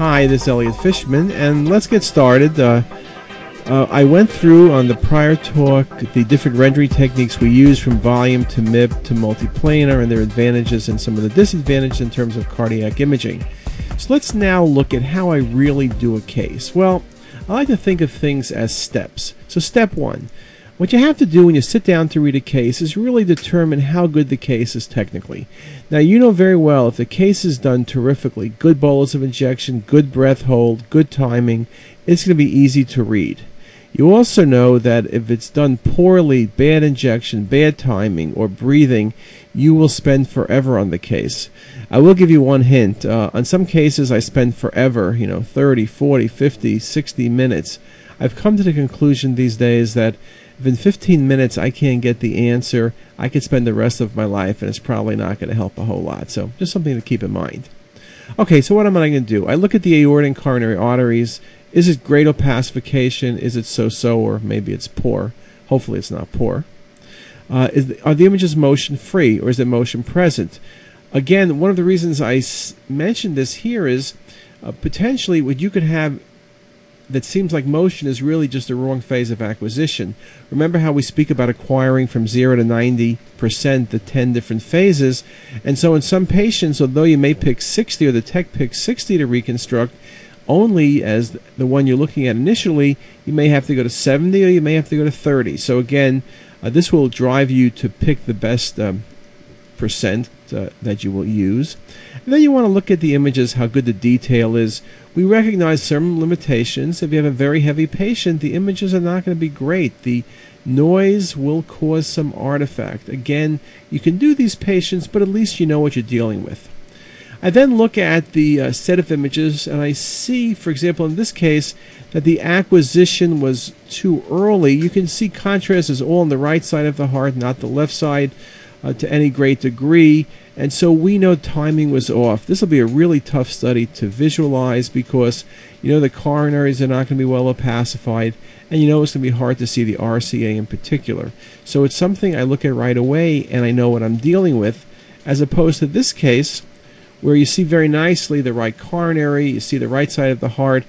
Hi, this is Elliot Fishman, and let's get started. Uh, uh, I went through on the prior talk the different rendering techniques we use from volume to MIP to multiplanar and their advantages and some of the disadvantages in terms of cardiac imaging. So let's now look at how I really do a case. Well, I like to think of things as steps. So, step one what you have to do when you sit down to read a case is really determine how good the case is technically. Now, you know very well if the case is done terrifically, good bolus of injection, good breath hold, good timing, it's going to be easy to read. You also know that if it's done poorly, bad injection, bad timing, or breathing, you will spend forever on the case. I will give you one hint. Uh, on some cases, I spend forever, you know, 30, 40, 50, 60 minutes. I've come to the conclusion these days that if in 15 minutes I can't get the answer, I could spend the rest of my life and it's probably not going to help a whole lot. So just something to keep in mind. Okay, so what am I going to do? I look at the aortic and coronary arteries. Is it great opacification? Is it so-so or maybe it's poor? Hopefully it's not poor. Uh, is, are the images motion free or is it motion present? Again, one of the reasons I s- mentioned this here is uh, potentially what you could have that seems like motion is really just the wrong phase of acquisition. Remember how we speak about acquiring from 0 to 90%, the 10 different phases? And so in some patients, although you may pick 60 or the tech picks 60 to reconstruct, only as the one you're looking at initially, you may have to go to 70 or you may have to go to 30. So again, uh, this will drive you to pick the best um, percent uh, that you will use. Then you want to look at the images, how good the detail is. We recognize some limitations. If you have a very heavy patient, the images are not going to be great. The noise will cause some artifact. Again, you can do these patients, but at least you know what you're dealing with. I then look at the uh, set of images and I see, for example, in this case, that the acquisition was too early. You can see contrast is all on the right side of the heart, not the left side uh, to any great degree. And so we know timing was off. This will be a really tough study to visualize because you know the coronaries are not going to be well opacified, and you know it's going to be hard to see the RCA in particular. So it's something I look at right away and I know what I'm dealing with, as opposed to this case where you see very nicely the right coronary, you see the right side of the heart.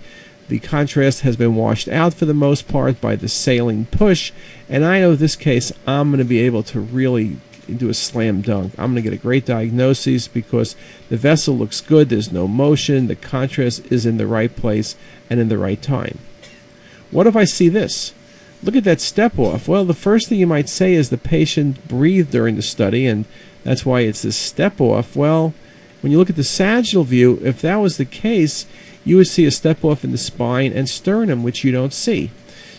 The contrast has been washed out for the most part by the saline push, and I know this case I'm going to be able to really do a slam dunk. I'm going to get a great diagnosis because the vessel looks good, there's no motion, the contrast is in the right place and in the right time. What if I see this? Look at that step off. Well, the first thing you might say is the patient breathed during the study, and that's why it's this step off. Well, when you look at the sagittal view, if that was the case, you would see a step off in the spine and sternum, which you don't see.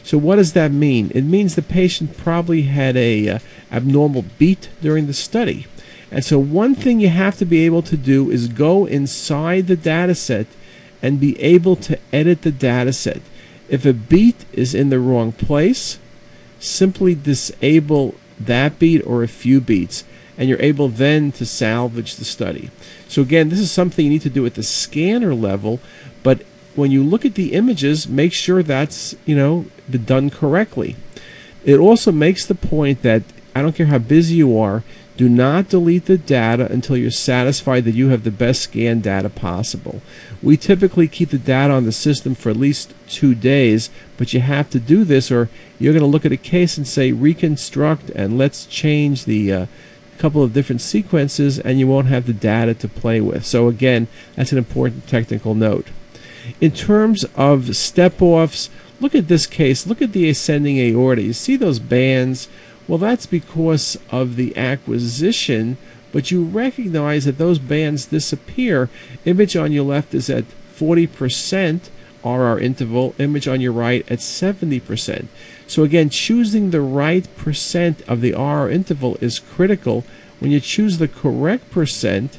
So what does that mean? It means the patient probably had a uh, abnormal beat during the study. And so one thing you have to be able to do is go inside the data set and be able to edit the data set. If a beat is in the wrong place, simply disable that beat or a few beats and you're able then to salvage the study. So again, this is something you need to do at the scanner level, but when you look at the images, make sure that's, you know, done correctly. It also makes the point that I don't care how busy you are, do not delete the data until you're satisfied that you have the best scan data possible. We typically keep the data on the system for at least two days, but you have to do this or you're going to look at a case and say reconstruct and let's change the uh, couple of different sequences and you won't have the data to play with. So again, that's an important technical note. In terms of step-offs, look at this case. Look at the ascending aorta. You see those bands? Well, that's because of the acquisition, but you recognize that those bands disappear. Image on your left is at 40% RR interval, image on your right at 70%. So again, choosing the right percent of the RR interval is critical. When you choose the correct percent,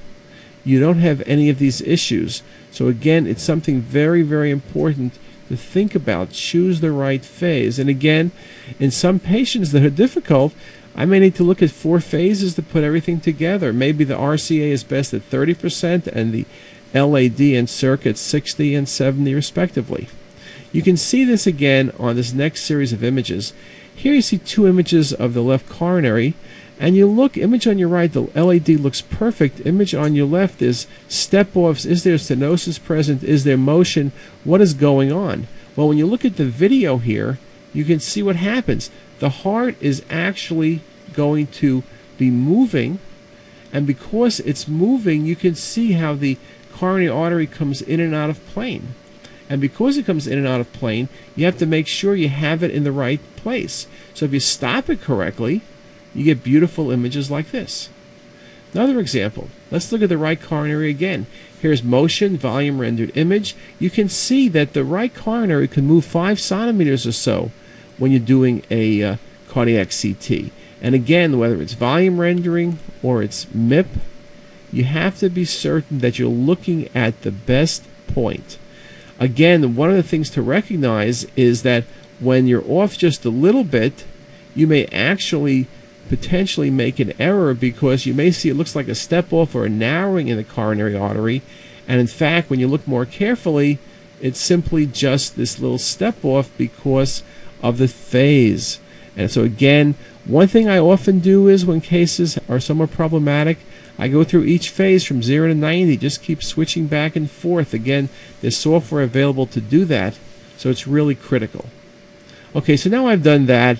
you don't have any of these issues. So again, it's something very, very important to think about. Choose the right phase. And again, in some patients that are difficult, I may need to look at four phases to put everything together. Maybe the RCA is best at 30% and the LAD and circuit 60 and 70 respectively. You can see this again on this next series of images. Here you see two images of the left coronary And you look, image on your right, the LAD looks perfect. Image on your left is step offs. Is there stenosis present? Is there motion? What is going on? Well, when you look at the video here, you can see what happens. The heart is actually going to be moving, and because it's moving, you can see how the coronary artery comes in and out of plane. And because it comes in and out of plane, you have to make sure you have it in the right place. So if you stop it correctly, you get beautiful images like this. Another example, let's look at the right coronary again. Here's motion, volume rendered image. You can see that the right coronary can move 5 centimeters or so when you're doing a uh, cardiac CT. And again, whether it's volume rendering or it's MIP, you have to be certain that you're looking at the best point. Again, one of the things to recognize is that when you're off just a little bit, you may actually potentially make an error because you may see it looks like a step off or a narrowing in the coronary artery. And in fact, when you look more carefully, it's simply just this little step off because of the phase. And so, again, one thing I often do is when cases are somewhat problematic, I go through each phase from 0 to 90, just keep switching back and forth. Again, there's software available to do that, so it's really critical. Okay, so now I've done that,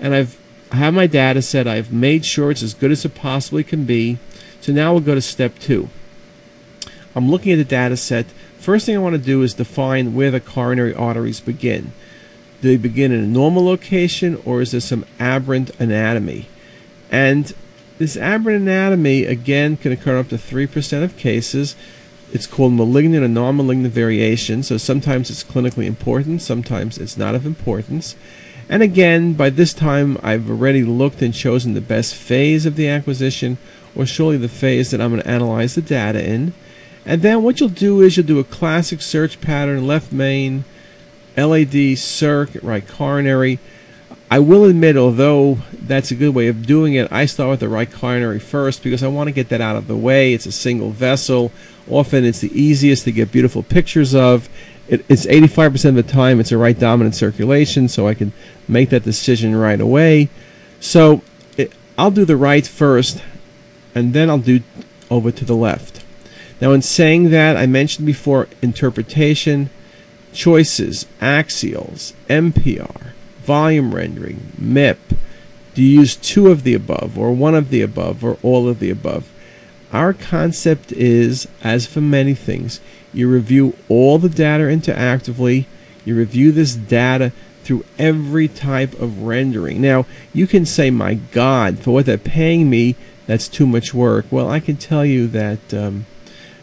and I've I have my data set. I've made sure it's as good as it possibly can be. So now we'll go to step two. I'm looking at the data set. First thing I want to do is define where the coronary arteries begin. Do they begin in a normal location or is there some aberrant anatomy? And this aberrant anatomy, again, can occur up to 3% of cases. It's called malignant or non malignant variation, so sometimes it's clinically important, sometimes it's not of importance. And again, by this time, I've already looked and chosen the best phase of the acquisition, or surely the phase that I'm going to analyze the data in. And then what you'll do is you'll do a classic search pattern, left main, LAD, circ, right coronary. I will admit, although that's a good way of doing it, I start with the right coronary first because I want to get that out of the way. It's a single vessel. Often it's the easiest to get beautiful pictures of. It, it's 85% of the time it's a right dominant circulation, so I can make that decision right away. So it, I'll do the right first, and then I'll do over to the left. Now, in saying that, I mentioned before interpretation, choices, axials, MPR, volume rendering, MIP. Do you use two of the above, or one of the above, or all of the above? Our concept is, as for many things, you review all the data interactively, you review this data through every type of rendering. Now, you can say, my God, for what they're paying me, that's too much work. Well, I can tell you that um,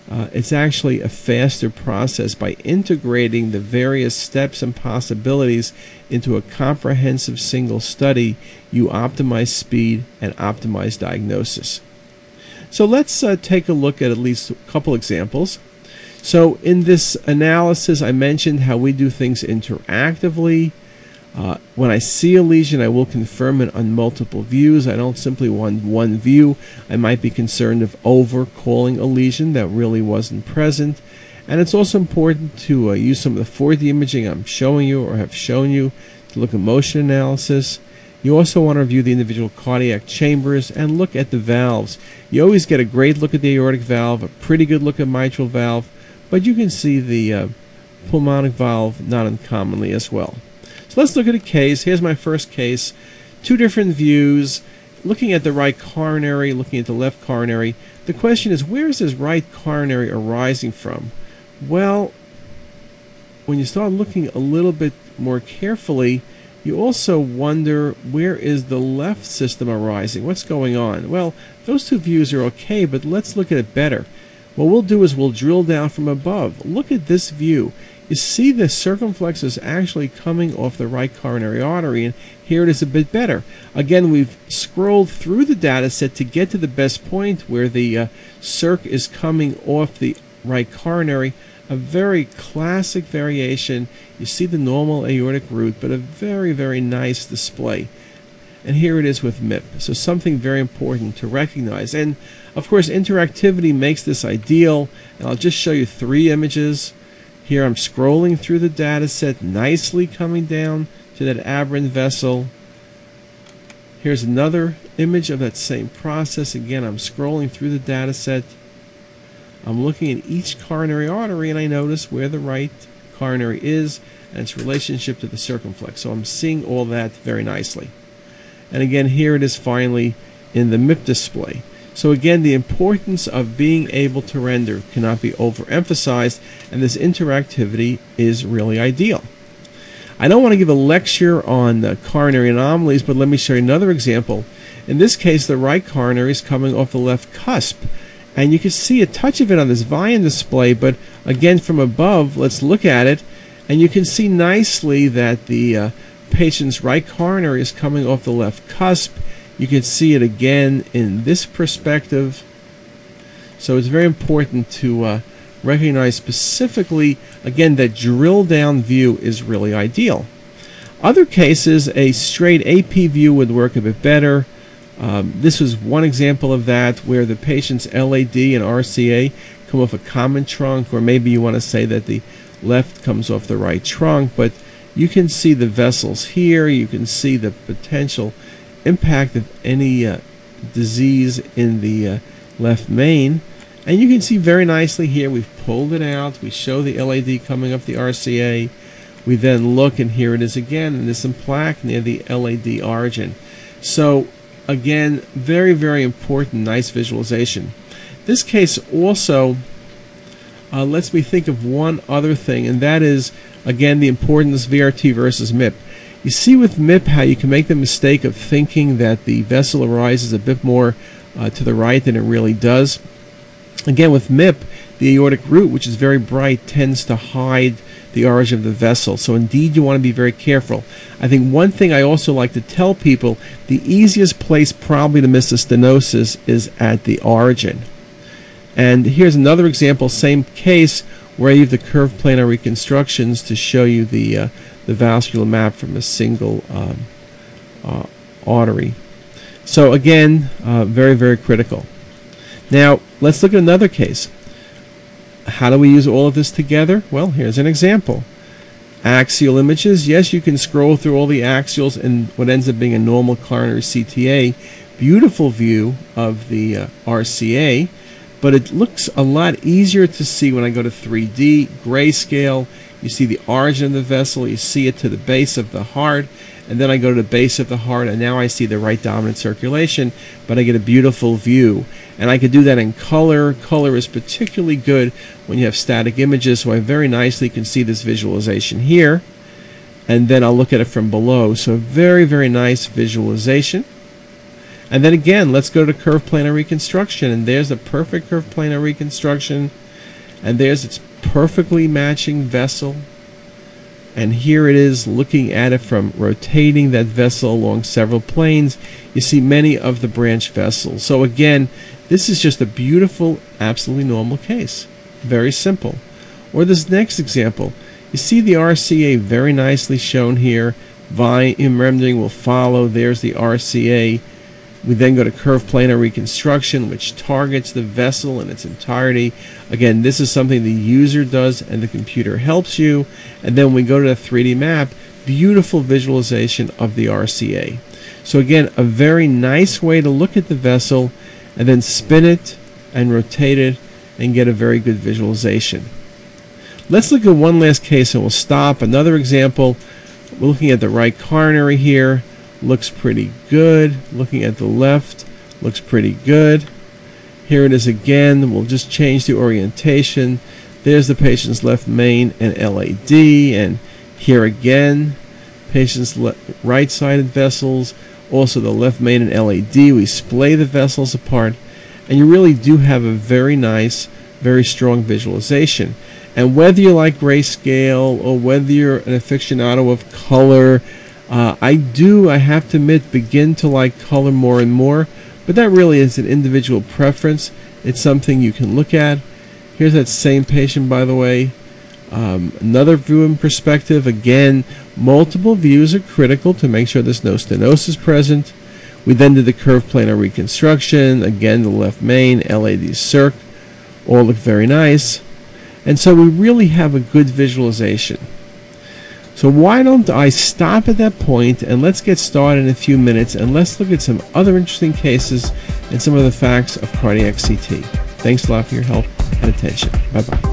uh, it's actually a faster process by integrating the various steps and possibilities into a comprehensive single study. You optimize speed and optimize diagnosis. So let's uh, take a look at at least a couple examples. So in this analysis, I mentioned how we do things interactively. Uh, when I see a lesion, I will confirm it on multiple views. I don't simply want one view. I might be concerned of over calling a lesion that really wasn't present. And it's also important to uh, use some of the 4D imaging I'm showing you or have shown you to look at motion analysis. You also want to review the individual cardiac chambers and look at the valves. You always get a great look at the aortic valve, a pretty good look at mitral valve, but you can see the uh, pulmonic valve not uncommonly as well. So let's look at a case. Here's my first case. Two different views, looking at the right coronary, looking at the left coronary. The question is, where is this right coronary arising from? Well, when you start looking a little bit more carefully, you also wonder where is the left system arising? What's going on? Well, those two views are okay, but let's look at it better. What we'll do is we'll drill down from above. Look at this view you see the circumflex is actually coming off the right coronary artery, and here it is a bit better. Again, we've scrolled through the data set to get to the best point where the uh, circ is coming off the right coronary. A very classic variation. You see the normal aortic root, but a very, very nice display. And here it is with MIP. So something very important to recognize. And of course, interactivity makes this ideal. And I'll just show you three images. Here I'm scrolling through the data set, nicely coming down to that aberrant vessel. Here's another image of that same process. Again, I'm scrolling through the data set. I'm looking at each coronary artery and I notice where the right coronary is and its relationship to the circumflex. So I'm seeing all that very nicely. And again, here it is finally in the MIP display. So again, the importance of being able to render cannot be overemphasized, and this interactivity is really ideal. I don't want to give a lecture on the coronary anomalies, but let me show you another example. In this case, the right coronary is coming off the left cusp, and you can see a touch of it on this volume display, but again, from above, let's look at it, and you can see nicely that the uh, patient's right coronary is coming off the left cusp. You can see it again in this perspective. So it's very important to uh, recognize specifically, again, that drill down view is really ideal. Other cases, a straight AP view would work a bit better. Um, this was one example of that where the patient's LAD and RCA come off a common trunk, or maybe you want to say that the left comes off the right trunk, but you can see the vessels here. You can see the potential impact of any uh, disease in the uh, left main. And you can see very nicely here, we've pulled it out. We show the LAD coming up the RCA. We then look, and here it is again, and there's some plaque near the LAD origin. So, again, very, very important, nice visualization. This case also uh, lets me think of one other thing, and that is, again, the importance VRT versus MIP. You see with MIP how you can make the mistake of thinking that the vessel arises a bit more uh, to the right than it really does. Again, with MIP, the aortic root, which is very bright, tends to hide the origin of the vessel. So indeed, you want to be very careful. I think one thing I also like to tell people, the easiest place probably to miss a stenosis is at the origin. And here's another example, same case, where I have the curved planar reconstructions to show you the, uh, the vascular map from a single um, uh, artery. So again, uh, very, very critical. Now, let's look at another case. How do we use all of this together? Well, here's an example. Axial images. Yes, you can scroll through all the axials and what ends up being a normal coronary CTA. Beautiful view of the uh, RCA but it looks a lot easier to see when I go to 3D, grayscale. You see the origin of the vessel, you see it to the base of the heart, and then I go to the base of the heart, and now I see the right dominant circulation, but I get a beautiful view. And I can do that in color. Color is particularly good when you have static images, so I very nicely can see this visualization here. And then I'll look at it from below. So very, very nice visualization. And then again, let's go to curve planar reconstruction. And there's a perfect curve planar reconstruction. And there's its perfectly matching vessel. And here it is looking at it from rotating that vessel along several planes. You see many of the branch vessels. So again, this is just a beautiful, absolutely normal case. Very simple. Or this next example, you see the RCA very nicely shown here. Volume rendering will follow. There's the RCA we then go to curve planar reconstruction, which targets the vessel in its entirety. Again, this is something the user does and the computer helps you. And then we go to the 3D map, beautiful visualization of the RCA. So again, a very nice way to look at the vessel and then spin it and rotate it and get a very good visualization. Let's look at one last case and we'll stop. Another example, we're looking at the right coronary here looks pretty good. Looking at the left, looks pretty good. Here it is again. We'll just change the orientation. There's the patient's left main and LAD. And here again, patient's right-sided vessels. Also the left main and LAD. We splay the vessels apart. And you really do have a very nice, very strong visualization. And whether you like grayscale or whether you're an aficionado of color, uh, I do, I have to admit, begin to like color more and more, but that really is an individual preference. It's something you can look at. Here's that same patient, by the way. Um, another viewing perspective. Again, multiple views are critical to make sure there's no stenosis present. We then did the curve planar reconstruction. Again, the left main, LAD circ, all look very nice. And so we really have a good visualization. So why don't I stop at that point and let's get started in a few minutes and let's look at some other interesting cases and some of the facts of cardiac CT. Thanks a lot for your help and attention. Bye bye.